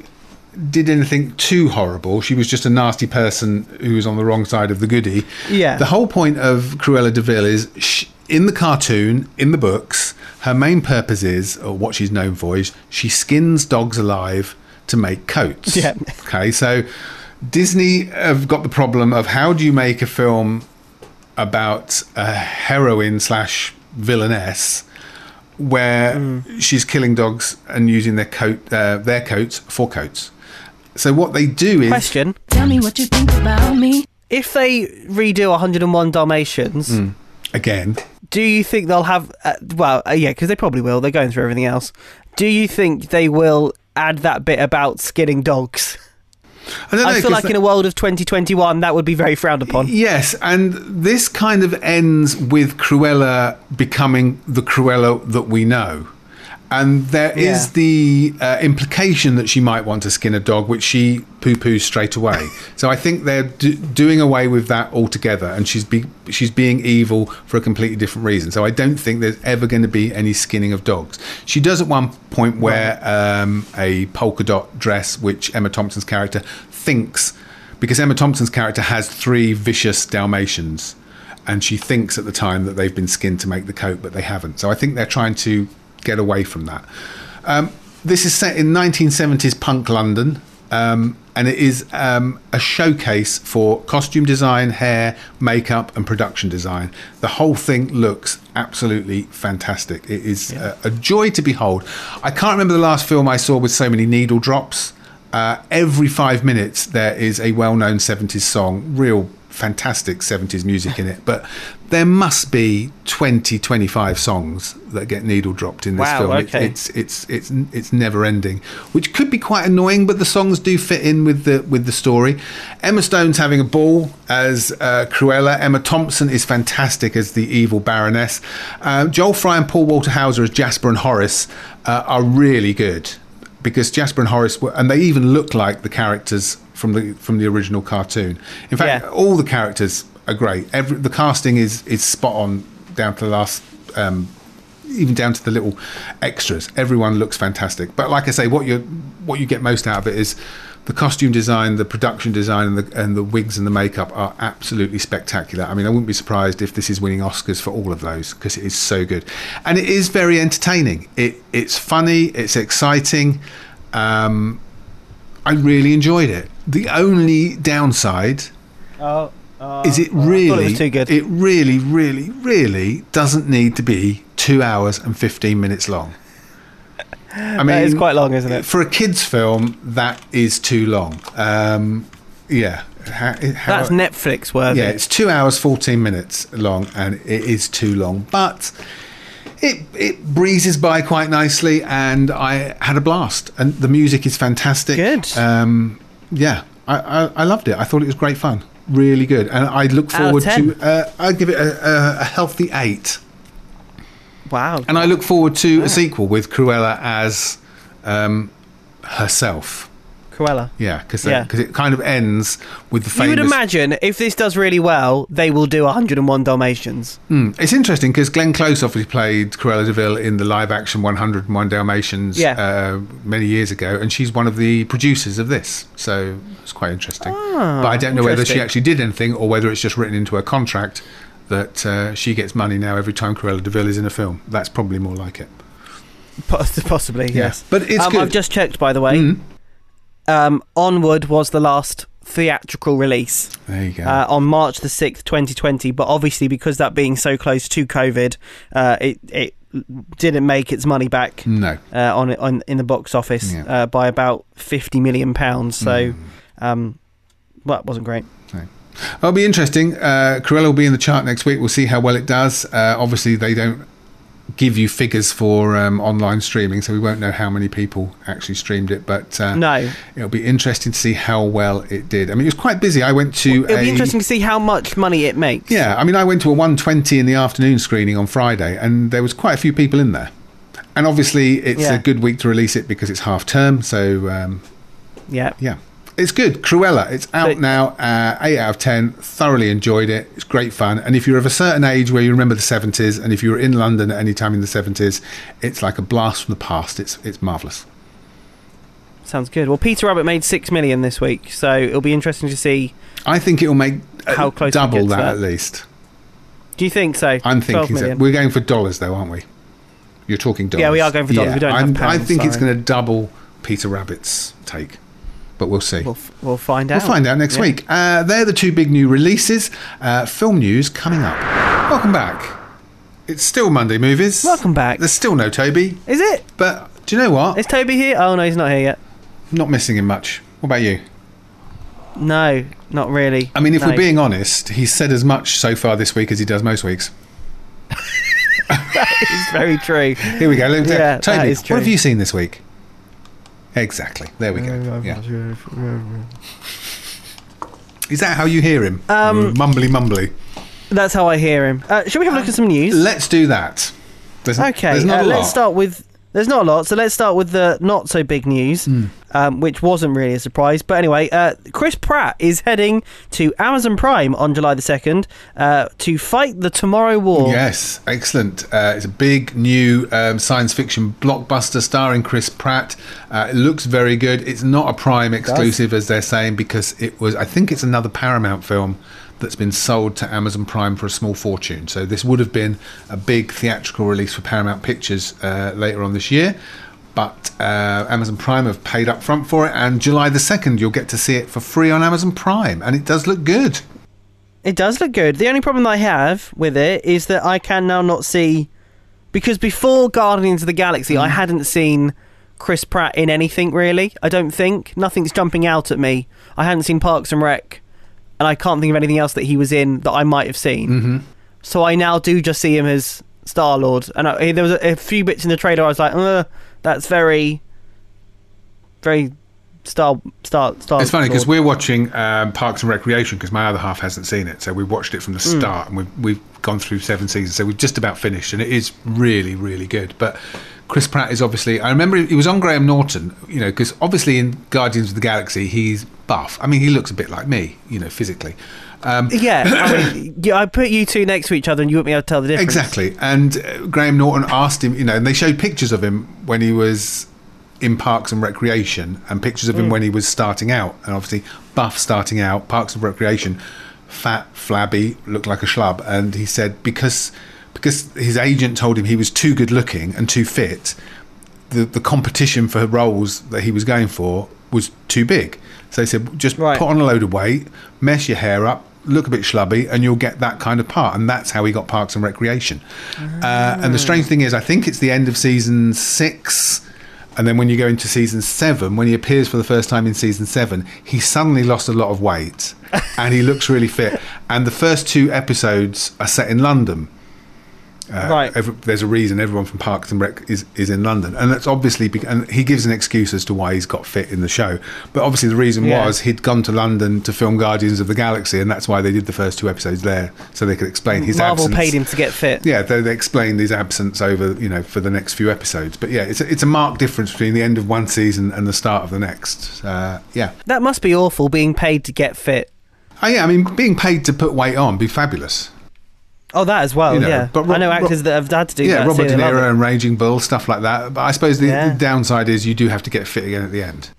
did anything too horrible. She was just a nasty person who was on the wrong side of the goody. Yeah. The whole point of Cruella de Vil is sh in the cartoon, in the books, her main purpose is, or what she's known for, is she skins dogs alive to make coats. Yeah. Okay, so Disney have got the problem of how do you make a film about a heroine slash villainess where Mm. she's killing dogs and using their coat uh, their coats for coats. So what they do is Question: Tell me what you think about me. If they redo 101 Dalmatians, Hmm. again. do you think they'll have? Uh, well, uh, yeah, because they probably will. They're going through everything else. Do you think they will add that bit about skinning dogs? I, don't know, I feel 'cause like in a world of 2021, that would be very frowned upon. Yes, and this kind of ends with Cruella becoming the Cruella that we know. And there is Yeah. the uh, implication that she might want to skin a dog, which she poo poos straight away. so I think they're d- doing away with that altogether, and she's be- she's being evil for a completely different reason. So I don't think there's ever going to be any skinning of dogs. She does at one point wear um, a polka dot dress, which Emma Thompson's character thinks, because Emma Thompson's character has three vicious Dalmatians and she thinks at the time that they've been skinned to make the coat, but they haven't. So I think they're trying to get away from that. Um, this is set in 1970s punk London, um, and it is um, a showcase for costume design, hair, makeup, and production design. The whole thing looks absolutely fantastic. It is a, a joy to behold. I can't remember the last film I saw with so many needle drops. Uh, every five minutes, there is a well known 70s song, real fantastic 70s music in it. But there must be 20, 25 songs that get needle dropped in this Wow, film. Okay. it's, it's, it's, it's never ending, which could be quite annoying, but the songs do fit in with the, with the story. Emma Stone's having a ball as uh, Cruella. Emma Thompson is fantastic as the evil Baroness. Uh, Joel Fry and Paul Walter Hauser as Jasper and Horace uh, are really good because Jasper and Horace were, and they even look like the characters from the from the original cartoon. In fact, Yeah. all the characters are great. Every the casting is is spot on down to the last. Um, even down to the little extras, everyone looks fantastic. But like I say, what you what you get most out of it is the costume design, the production design, and the and the wigs and the makeup are absolutely spectacular. I mean, I wouldn't be surprised if this is winning Oscars for all of those because it is so good, and it is very entertaining. It it's funny, it's exciting. Um, I really enjoyed it. The only downside Oh, is it really it was too good. it really really really doesn't need to be 2 hours and 15 minutes long i mean it's quite long, isn't it? for a kids film that is too long um yeah how, how- That's Netflix worthy. yeah it's 2 hours 14 minutes long and it is too long but it it breezes by quite nicely and i had a blast and the music is fantastic Good. um yeah I, I i loved it i thought it was great fun really good and i look forward to uh, i'd give it a, a, a healthy eight Wow. and I look forward to a sequel with Cruella as um, herself. Cruella. Yeah, because Yeah. it kind of ends with the You would imagine if this does really well, they will do 101 Dalmatians. Mm. It's interesting because Glenn Close obviously played Cruella de Vil in the live action 101 Dalmatians Yeah. uh, many years ago, and she's one of the producers of this. So it's quite interesting. Ah, but I don't know whether she actually did anything or whether it's just written into her contract that uh, she gets money now every time Cruella de Vil is in a film. That's probably more like it. Possibly, Yeah. yes. But it's um, good. I've just checked, by the way. Mm. Um, Onward was the last theatrical release There you go. uh, on March the 6th, 2020. But obviously, because that being so close to COVID, uh, it, it didn't make its money back no. uh, on, on in the box office Yeah. uh, by about 50 million pounds. So, Mm. um, well, it wasn't great. It'll be interesting. Uh, Cruella will be in the chart next week. We'll see how well it does. Uh, obviously, they don't give you figures for um, online streaming, so we won't know how many people actually streamed it. But uh, No. it'll be interesting to see how well it did. I mean, it was quite busy. I went to It'll a be interesting to see how much money it makes. yeah. I mean, I went to a 120 in the afternoon screening on Friday, and there was quite a few people in there. And obviously, it's Yeah. a good week to release it because it's half term. So um, Yeah. yeah. It's good. Cruella. It's out So- now. Uh, 8 out of 10. Thoroughly enjoyed it. It's great fun. And if you're of a certain age where you remember the 70s, and if you were in London at any time in the 70s, it's like a blast from the past. It's, it's marvellous. Sounds good. Well, Peter Rabbit made six million this week, so it'll be interesting to see. I think it'll make uh, How close double gets that, at least. Do you think so? I'm thinking so. We're going for dollars, though, aren't we? You're talking dollars. Yeah, we are going for dollars. We don't I'm- I pounds, think it's going to double Peter Rabbit's take. But we'll see. We'll, f- we'll find out. We'll find out next Yeah. week. Uh, they're the two big new releases. Uh, film news coming up. Welcome back. It's still Monday movies. Welcome back. There's still no Tobi, Is it? but do you know what? Is Tobi here? Oh no, he's not here yet. Not missing him much. What about you? No, not really. I mean, if No. we're being honest, he's said as much so far this week as he does most weeks. it's very true. Here we go. Yeah, Tobi, what have you seen this week? Exactly. There we go. Yeah. Is that how you hear him? Um, mumbly, mumbly. That's how I hear him. Uh, shall we have a look at some news? Let's do that. There's, Okay, There's not uh, a lot. let's start with There's not a lot, so let's start with the not so big news, Hmm. um, which wasn't really a surprise. But anyway, uh, Chris Pratt is heading to Amazon Prime on July the 2nd uh, to fight the Tomorrow War. Yes, excellent. Uh, it's a big new um, science fiction blockbuster starring Chris Pratt. Uh, it looks very good. It's not a Prime exclusive, as they're saying, because it was. I think it's another Paramount film that's been sold to Amazon Prime for a small fortune. So this would have been a big theatrical release for Paramount Pictures uh, later on this year. But uh, Amazon Prime have paid up front for it, and July the 2nd, you'll get to see it for free on Amazon Prime. And it does look good. It does look good. The only problem I have with it is that I can now not see because before Guardians of the Galaxy, I hadn't seen Chris Pratt in anything really. I don't think nothing's jumping out at me. I hadn't seen Parks and Rec, and I can't think of anything else that he was in that I might have seen. Mm-hmm. So I now do just see him as Star Lord, and I, there was a, a few bits in the trailer I was like, uh, that's very, very Star Star Star. It's funny because we're watching um, Parks and Recreation because my other half hasn't seen it, so we watched it from the Hmm. start and we've we've gone through seven seasons, so we've just about finished, and it is really really good. But Chris Pratt is obviously. I remember he was on Graham Norton, you know, because obviously in Guardians of the Galaxy he's buff. I mean, he looks a bit like me, you know, physically. Um, Yeah, I mean, yeah, I put you two next to each other, and you wouldn't be able to tell the difference. Exactly. And uh, Graham Norton asked him, you know, and they showed pictures of him when he was in Parks and Recreation and pictures of him when he was starting out. And obviously, buff starting out, Parks and Recreation, fat, flabby, looked like a schlub. And he said because because his agent told him he was too good looking and too fit, the, the competition for roles that he was going for was too big. So he said, just Right. put on a load of weight, mess your hair up, look a bit schlubby, and you'll get that kind of part. And that's how he got Parks and Recreation. Uh, and the strange thing is, I think it's the end of season six. And then when you go into season seven, when he appears for the first time in season seven, he suddenly lost a lot of weight and he looks really fit. And the first two episodes are set in London. Uh, Right. every, there's a reason everyone from Parks and Rec is, is in London, and that's obviously. And he gives an excuse as to why he's got fit in the show, but obviously the reason Yeah. was he'd gone to London to film Guardians of the Galaxy, and that's why they did the first two episodes there, so they could explain his Marvel absence. paid him to get fit. Yeah, they, they explained his absence over, you know, for the next few episodes. But yeah, it's a, it's a marked difference between the end of one season and the start of the next. Uh, yeah. That must be awful being paid to get fit. Oh yeah, I mean, being paid to put weight on be fabulous. Oh, that as well. You know, yeah, but I know Rob- actors that have had to do yeah, that. Robert De Niro and Raging Bull, stuff like that. But I suppose the, Yeah. the downside is you do have to get fit again at the end.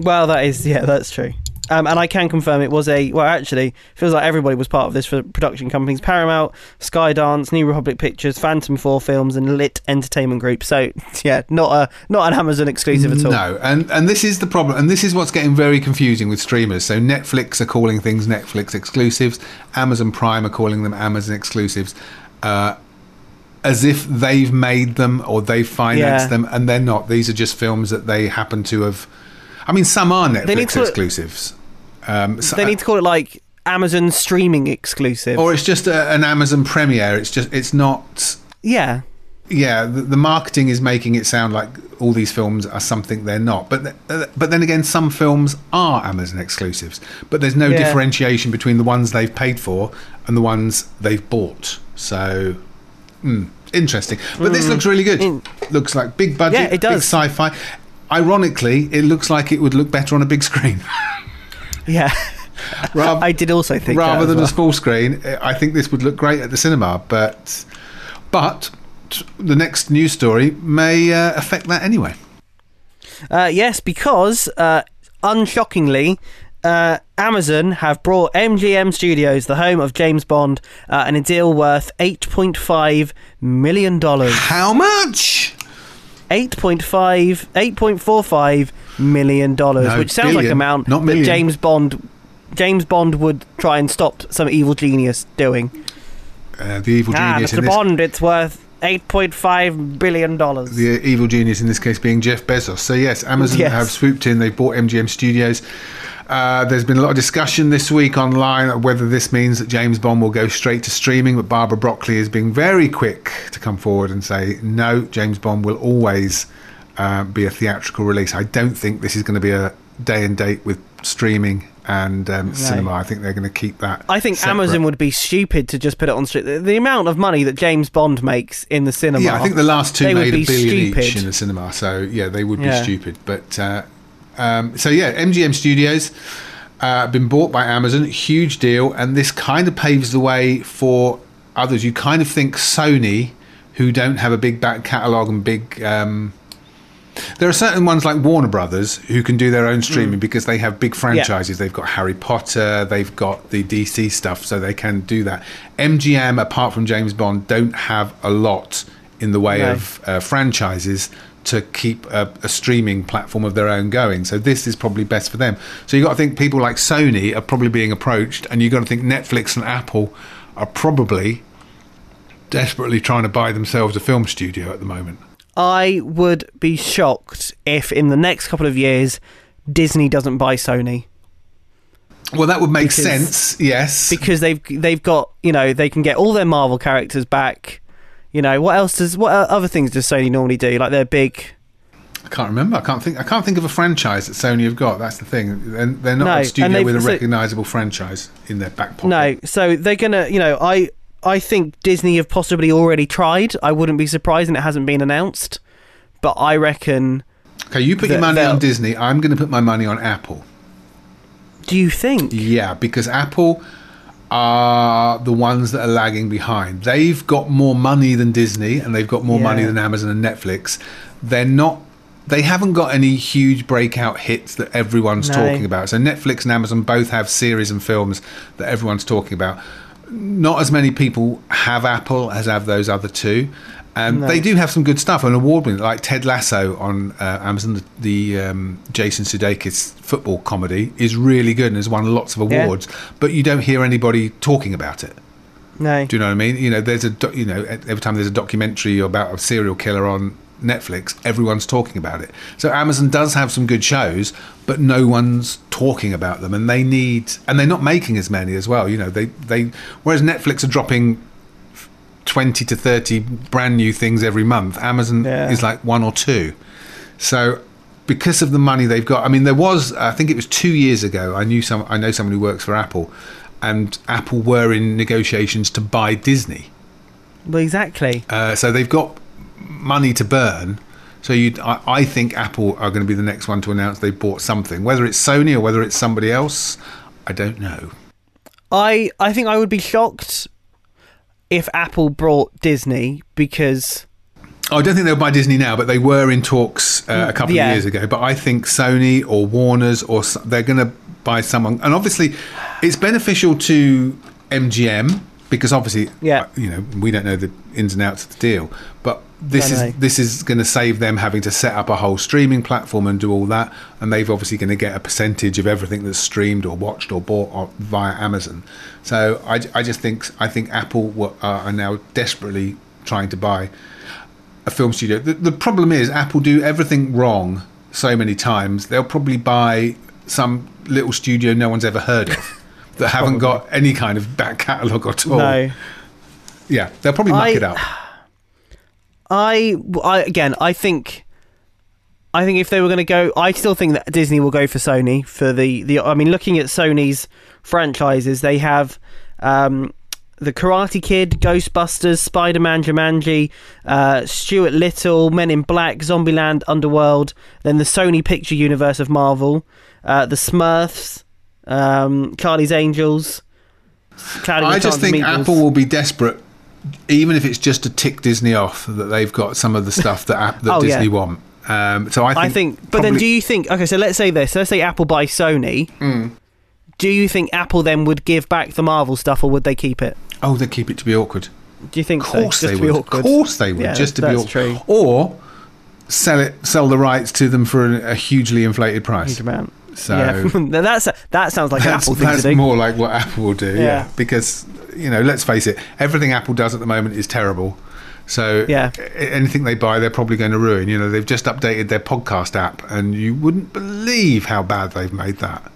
Well, that is yeah, that's true. Um, and I can confirm it was a well. Actually, feels like everybody was part of this for production companies: Paramount, Skydance, New Republic Pictures, Phantom Four Films, and Lit Entertainment Group. So yeah, not a not an Amazon exclusive at all. No, and and this is the problem, and this is what's getting very confusing with streamers. So Netflix are calling things Netflix exclusives, Amazon Prime are calling them Amazon exclusives, uh, as if they've made them or they've financed Yeah. them, and they're not. These are just films that they happen to have. I mean, some are They need Netflix to- exclusives. Um, so- They need to call it like Amazon streaming exclusive. or it's just a, an Amazon premiere. It's just it's not. yeah, yeah, the, the marketing is making it sound like all these films are something they're not. But th- uh, but then again, some films are Amazon exclusives. But there's no Yeah. differentiation between the ones they've paid for and the ones they've bought. So mm, interesting. But this looks really good. In- looks like big budget, Yeah, it big does. sci-fi. Ironically, it looks like it would look better on a big screen. yeah. Rather- I did also think rather than well. a small screen. I think this would look great at the cinema, but but the next news story may uh, affect that anyway. Uh, yes, because uh, unshockingly, uh, Amazon have brought MGM Studios, the home of James Bond, uh, and a deal worth eight point five million dollars. How much? 8.5 8.45 million dollars No, which sounds like billion, an amount not that. James Bond James Bond would try and stop some evil genius doing Uh, the evil ah genius Mr in this, Bond it's worth 8.5 billion dollars the evil genius in this case being Jeff Bezos. So yes, Amazon Yes. have swooped in. They've bought MGM Studios. Uh, there's been a lot of discussion this week online whether this means that James Bond will go straight to streaming, but Barbara Broccoli is being very quick to come forward and say no. James Bond will always uh, be a theatrical release. I don't think this is going to be a day and date with streaming and um, cinema. I think they're going to keep that. I think separate. Amazon would be stupid to just put it on street. The, the amount of money that James Bond makes in the cinema. Yeah, I think the last two made a be billion stupid. each in the cinema. So yeah, they would be Yeah. stupid. But uh, um, so yeah, MGM Studios uh, been bought by Amazon, huge deal, and this kind of paves the way for others. You kind of think Sony, who don't have a big back catalogue and big. Um, there are certain ones like Warner Brothers who can do their own streaming because they have big franchises. They've got Harry Potter, they've got the DC stuff, so they can do that. MGM, apart from James Bond, don't have a lot in the way No. of uh, franchises to keep a, a streaming platform of their own going. So this is probably best for them. So you've got to think people like Sony are probably being approached, and you've got to think Netflix and Apple are probably desperately trying to buy themselves a film studio at the moment. I would be shocked if in the next couple of years Disney doesn't buy Sony Well, that would make Because- sense. Yes. because they've they've got you know they can get all their Marvel characters back. You know what else does what other things does Sony normally do? Like their big I can't remember. I can't think. I can't think of a franchise that Sony have got. That's the thing. They're, they're not No, a studio with a so- recognizable franchise in their back pocket. no, so they're gonna you know I I think Disney have possibly already tried. I wouldn't be surprised, and it hasn't been announced. But I reckon. Okay, you put your money on Disney. I'm going to put my money on Apple. Do you think? Yeah, because Apple are the ones that are lagging behind. They've got more money than Disney, and they've got more money than Amazon and Netflix. They're not. They haven't got any huge breakout hits that everyone's No. talking about. So Netflix and Amazon both have series and films that everyone's talking about. Not as many people have Apple as have those other two. And No. they do have some good stuff. An award winner like Ted Lasso on uh, Amazon, the, the um, Jason Sudeikis football comedy is really good and has won lots of Yeah. awards. But you don't hear anybody talking about it. No. Do you know what I mean? You know, there's a doc- you know every time there's a documentary about a serial killer on Netflix, everyone's talking about it. So Amazon does have some good shows, but no one's talking about them, and they need and they're not making as many as well. You know, they they whereas Netflix are dropping. 20 to 30 brand new things every month amazon Yeah. is like one or two so because of the money they've got i mean there was i think it was two years ago i knew some i know someone who works for apple and apple were in negotiations to buy disney Well, exactly. uh, so they've got money to burn so you I, I think apple are going to be the next one to announce they bought something whether it's sony or whether it's somebody else i don't know I I think I would be shocked if Apple brought Disney because Oh, I don't think they'll buy Disney now, but they were in talks uh, a couple Yeah. of years ago. But I think Sony or Warner's or they're going to buy someone, and obviously, it's beneficial to MGM because obviously, Yeah. uh, you know, we don't know the ins and outs of the deal, but this is this is going to save them having to set up a whole streaming platform and do all that, and they've obviously going to get a percentage of everything that's streamed or watched or bought on, via Amazon. So I, I just think I think Apple wa- are are now desperately trying to buy a film studio. The, the problem is Apple do everything wrong so many times. They'll probably buy some little studio no one's ever heard of that haven't got any kind of back catalogue at all. no. Yeah, they'll probably muck I- it up. I, I again, I think, I think if they were going to go, I still think that Disney will go for Sony for the the. I mean, looking at Sony's franchises, they have um, the Karate Kid, Ghostbusters, Spider Man, Jumanji, uh, Stuart Little, Men in Black, Zombieland, Underworld. Then the Sony Picture Universe of Marvel, uh, the Smurfs, um, Charlie's Angels. Cloudy I just think. Apple will be desperate, even if it's just to tick Disney off that they've got some of the stuff that app, that Oh, yeah. Disney want. Um, so I think, I think, but then do you think? Okay, so let's say this. Let's say Apple buys Sony. Hmm. Do you think Apple then would give back the Marvel stuff, or would they keep it? oh, they keep it to be awkward. Do you think Of course so? they would. Of course they would. Yeah, just to be awkward. true. Or sell it, sell the rights to them for a, a hugely inflated price. Huge amount. So yeah, that's that sounds like an that's, Apple thing that's to do. more like what Apple will do. Yeah. Yeah. Because you know, let's face it, everything Apple does at the moment is terrible. So Yeah. anything they buy, they're probably going to ruin. You know, they've just updated their podcast app, and you wouldn't believe how bad they've made that.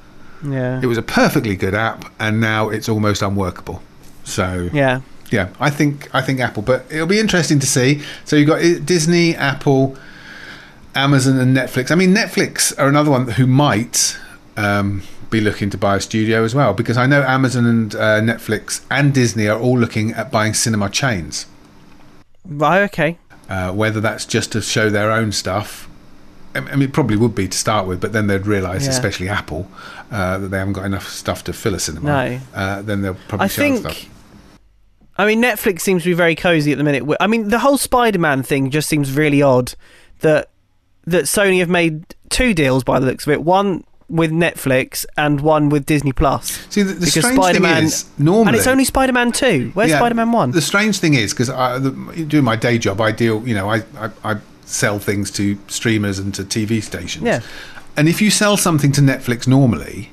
yeah, It was a perfectly good app, and now it's almost unworkable. So yeah, yeah, I think I think Apple, but it'll be interesting to see. So you've got uh, Disney, Apple, Amazon and Netflix. I mean, Netflix are another one who might um, be looking to buy a studio as well, because I know Amazon and uh, Netflix and Disney are all looking at buying cinema chains. Right. Okay. Uh, whether that's just to show their own stuff. I mean, it probably would be to start with, but then they'd realise, Yeah. especially Apple, uh, that they haven't got enough stuff to fill a cinema. No. Uh, then they'll probably I show think. stuff. I mean, Netflix seems to be very cozy at the minute. I mean, the whole Spider-Man thing just seems really odd. That that Sony have made two deals by the looks of it. One with Netflix and one with Disney Plus. See, the, the strange Spider-Man- thing is, normally, and it's only Spider-Man two. Where's Yeah, Spider-Man one? The strange thing is because doing my day job, I deal. You know, I, I I sell things to streamers and to TV stations. Yeah. And if you sell something to Netflix normally,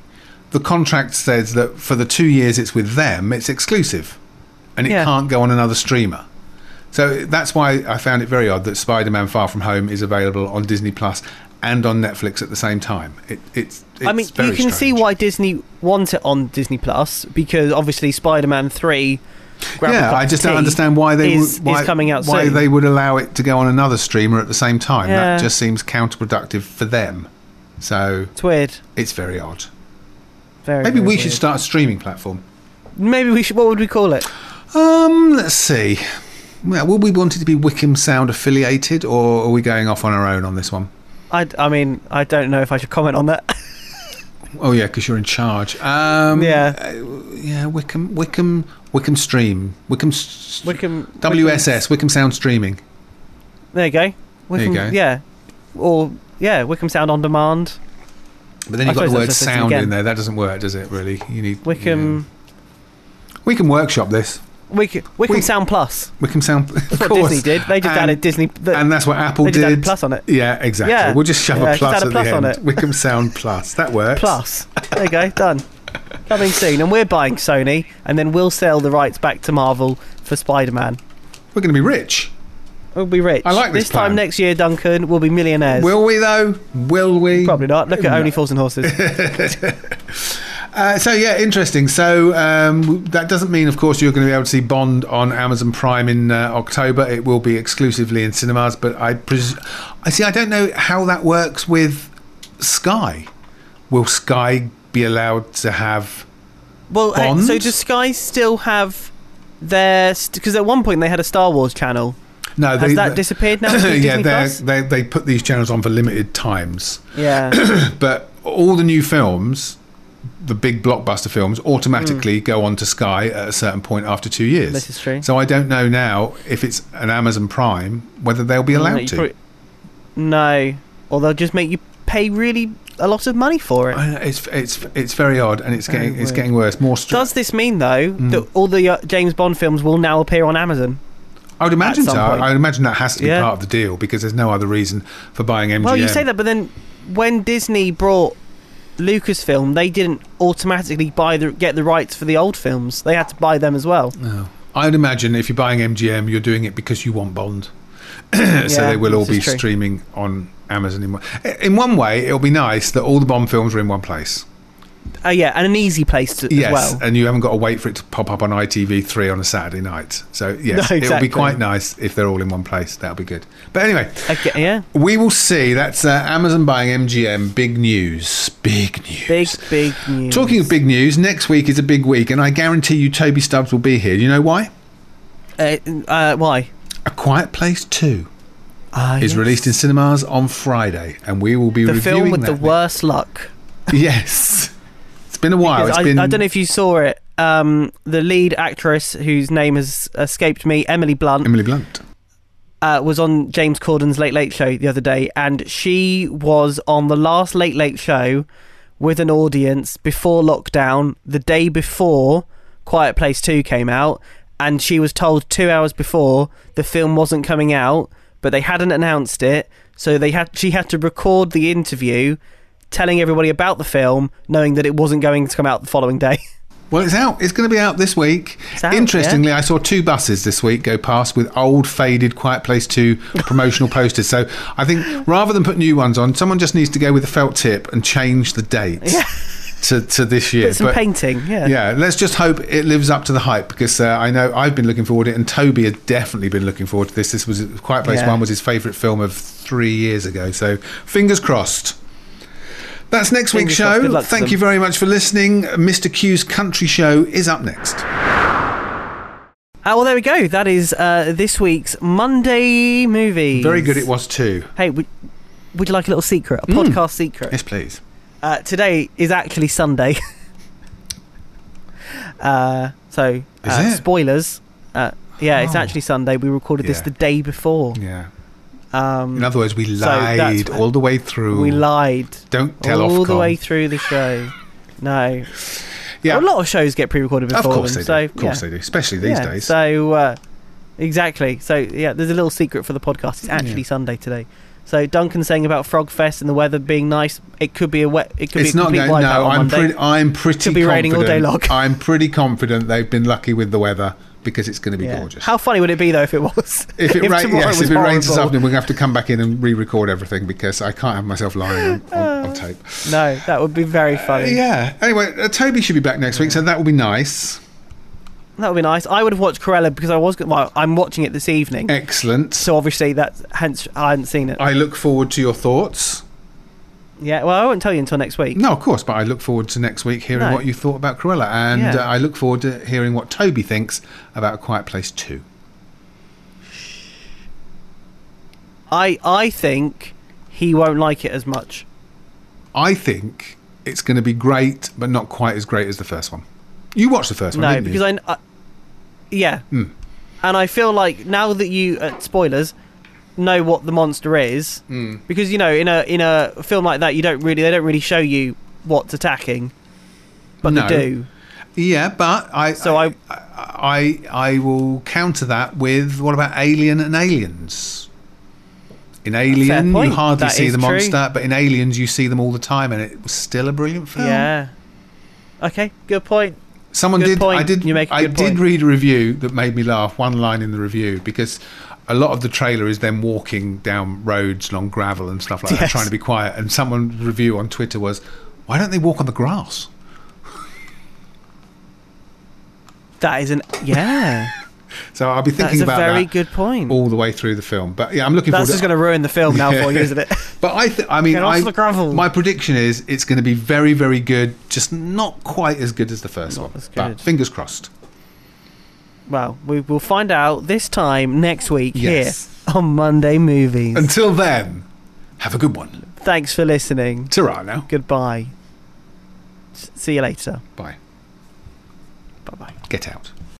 the contract says that for the two years it's with them, it's exclusive, and it Yeah. can't go on another streamer. So that's why I found it very odd that Spider-Man: Far From Home is available on Disney Plus and on Netflix at the same time. It, it's, it's I mean, you can see why Disney want it on Disney Plus because obviously Spider-Man three. grab Yeah, I just don't understand why they is, would, why, is coming out why soon. they would allow it to go on another streamer at the same time. Yeah. That just seems counterproductive for them. So It's weird. it's very odd. Very. Maybe very we should start a streaming platform. Maybe we should. What would we call it? Um, let's see. Well, will we want it to be Wycombe Sound affiliated, or are we going off on our own on this one? I, I mean, I don't know if I should comment on that. Oh yeah, because you're in charge. Um, Yeah. uh, yeah. Wycombe, Wycombe, Wycombe Stream, Wycombe, Wycombe WSS, Wycombe Sound Streaming. There you go. Wycombe, go. Yeah. Or yeah, Wycombe Sound on Demand. But then you've got the word sound in there. That doesn't work, does it? Really? You need Wycombe. yeah. We can workshop this. Wycombe, Wycombe Sound Plus. Wycombe Sound. Of That's what course. Disney did. They just And- added Disney. The, and that's what Apple they just did. added plus on it. Yeah, exactly. Yeah. We'll just shove Yeah, a just plus add a at plus the on end. it. Wickham Sound Plus. That works. Plus. There you go. Done. Coming soon, and we're buying Sony, and then we'll sell the rights back to Marvel for Spider-Man. We're going to be rich. We'll be rich. I like this time plan. next year, Duncan. We'll be millionaires. Will we though? Will we? Probably not. Look at Only Fools and Horses. Uh, so yeah, interesting. So um, that doesn't mean, of course, you're going to be able to see Bond on Amazon Prime in uh, October. It will be exclusively in cinemas. But I, pres- I see. I don't know how that works with Sky. Will Sky be allowed to have? Well, Bond? so does Sky still have their? Because at one point they had a Star Wars channel. No, Has they, that disappeared now? yeah, Disney they Plus? they they put these channels on for limited times. Yeah. but all the new films, the big blockbuster films, automatically go on to Sky at a certain point after two years. This is true. So I don't know now if it's an Amazon Prime whether they'll be allowed you to. probably- no, or they'll just make you pay really a lot of money for it. I know, it's it's it's very odd, and it's Very getting it's getting worse. More. Str- Does this mean though Hmm. that all the uh, James Bond films will now appear on Amazon? I would imagine so. point. I would imagine that has to be Yeah. part of the deal because there's no other reason for buying MGM. Well, you say that, but then when Disney brought Lucasfilm, they didn't automatically buy the get the rights for the old films. They had to buy them as well. No. I'd imagine if you're buying MGM, you're doing it because you want Bond. so Yeah, they will all be streaming on Amazon. In one, in one way, it'll be nice that all the Bond films are in one place. Uh, yeah, and an easy place to, yes, as well. and you haven't got to wait for it to pop up on ITV3 on a Saturday night. So yes, No, it'll be quite nice if they're all in one place. That'll be good. But anyway, Okay, yeah, we will see. That's uh, Amazon buying MGM. Big news. Big news. big big news. Talking of big news, next week is a big week, and I guarantee you, Tobi Stubbs will be here. Do you know why? uh, uh, why? A Quiet Place Two. Uh, is released in cinemas on Friday, and we will be reviewing. the reviewing film with the worst luck. yes, it's been a while. It's I, been. I don't know if you saw it. Um, the lead actress, whose name has escaped me, Emily Blunt, Emily Blunt. uh, was on James Corden's Late Late Show the other day, and she was on the last Late Late Show with an audience before lockdown, the day before Quiet Place 2 came out, and she was told two hours before the film wasn't coming out, but they hadn't announced it, so they had she had to record the interview telling everybody about the film, knowing that it wasn't going to come out the following day. Well, it's out. It's going to be out this week. Out, Interestingly, I saw two buses this week go past with old, faded Quiet Place 2 promotional posters. So I think rather than put new ones on, someone just needs to go with a felt tip and change the dates. to, to this year. Bit some but- painting, yeah. yeah, let's just hope it lives up to the hype because uh, I know I've been looking forward to it, and Tobi had definitely been looking forward to this. This was Quiet Place Yeah. One was his favourite film of three years ago, so fingers crossed. That's next week's Fingers. Show. Thank them. you very much for listening. Mr. Q's Country Show is up next. Ah, well, there we go. That is uh, this week's Monday movie. Very good, it was too. Hey, would, would you like a little secret? A Mm. podcast secret? Yes, please. Uh, today is actually Sunday. uh, so, uh, spoilers. Uh, yeah, it's Oh. actually Sunday. We recorded this Yeah. the day before. Yeah. Um, In other words, we So lied all the way through. we lied Don't tell all off. the way through the show. No, Yeah. a lot of shows get pre-recorded before. of course them. they so do. Of course yeah. they do, especially these yeah, days. So uh, exactly. So yeah, there's a little secret for the podcast. It's actually. Sunday today. So Duncan saying about Frogfest and the weather being nice. It could be a wet. It could it's be a not complete wipeout No, on I'm pretty. I'm pretty. Could be raining all day long. I'm pretty confident they've been lucky with the weather because it's going to be Yeah. gorgeous. How funny would it be though if it was? if it rains, tomorrow yes, if it rains this afternoon, we're going to have to come back in and re-record everything because I can't have myself lying on, on, on tape. No, that would be very funny. Yeah. Anyway, uh, Tobi should be back next week, so that will be nice. That would be nice. I would have watched Cruella because I was. Well, I'm watching it this evening. Excellent. So obviously that's hence I hadn't seen it. I look forward to your thoughts. Yeah, well, I won't tell you until next week. No, of course, but I look forward to next week hearing No. what you thought about Cruella, and Yeah. uh, I look forward to hearing what Tobi thinks about A Quiet Place Two. I I think he won't like it as much. I think it's going to be great, but not quite as great as the first one. You watched the first one, No, didn't because you? I, I yeah, Hmm. and I feel like now that you uh, spoilers know what the monster is, Hmm. because you know in a in a film like that you don't really they don't really show you what's attacking, but No. they do. Yeah, but I So I- I, I I will counter that with what about Alien and Aliens? In Alien, you hardly That see the true. monster, but in Aliens, you see them all the time, and it was still a brilliant film. Yeah. Okay, good point. Someone Good did. point. I did. You make I did read a review that made me laugh. One line in the review because a lot of the trailer is them walking down roads along gravel and stuff like that, trying to be quiet. And someone's review on Twitter was, "Why don't they walk on the grass?" That is an yeah. So I'll be That thinking is a about very that good point. all the way through the film. But yeah, I'm looking forward. That's just going to ruin the film now for you, isn't it? But I, th- I mean, off I, the gravel. my prediction is it's going to be very, very good. Just not quite as good as the first Not one. But fingers crossed. Well, we will find out this time next week Yes. here on Monday Movies. Until then, have a good one. Thanks for listening. Ta now. Goodbye. S- See you later. Bye. Bye bye. Get out.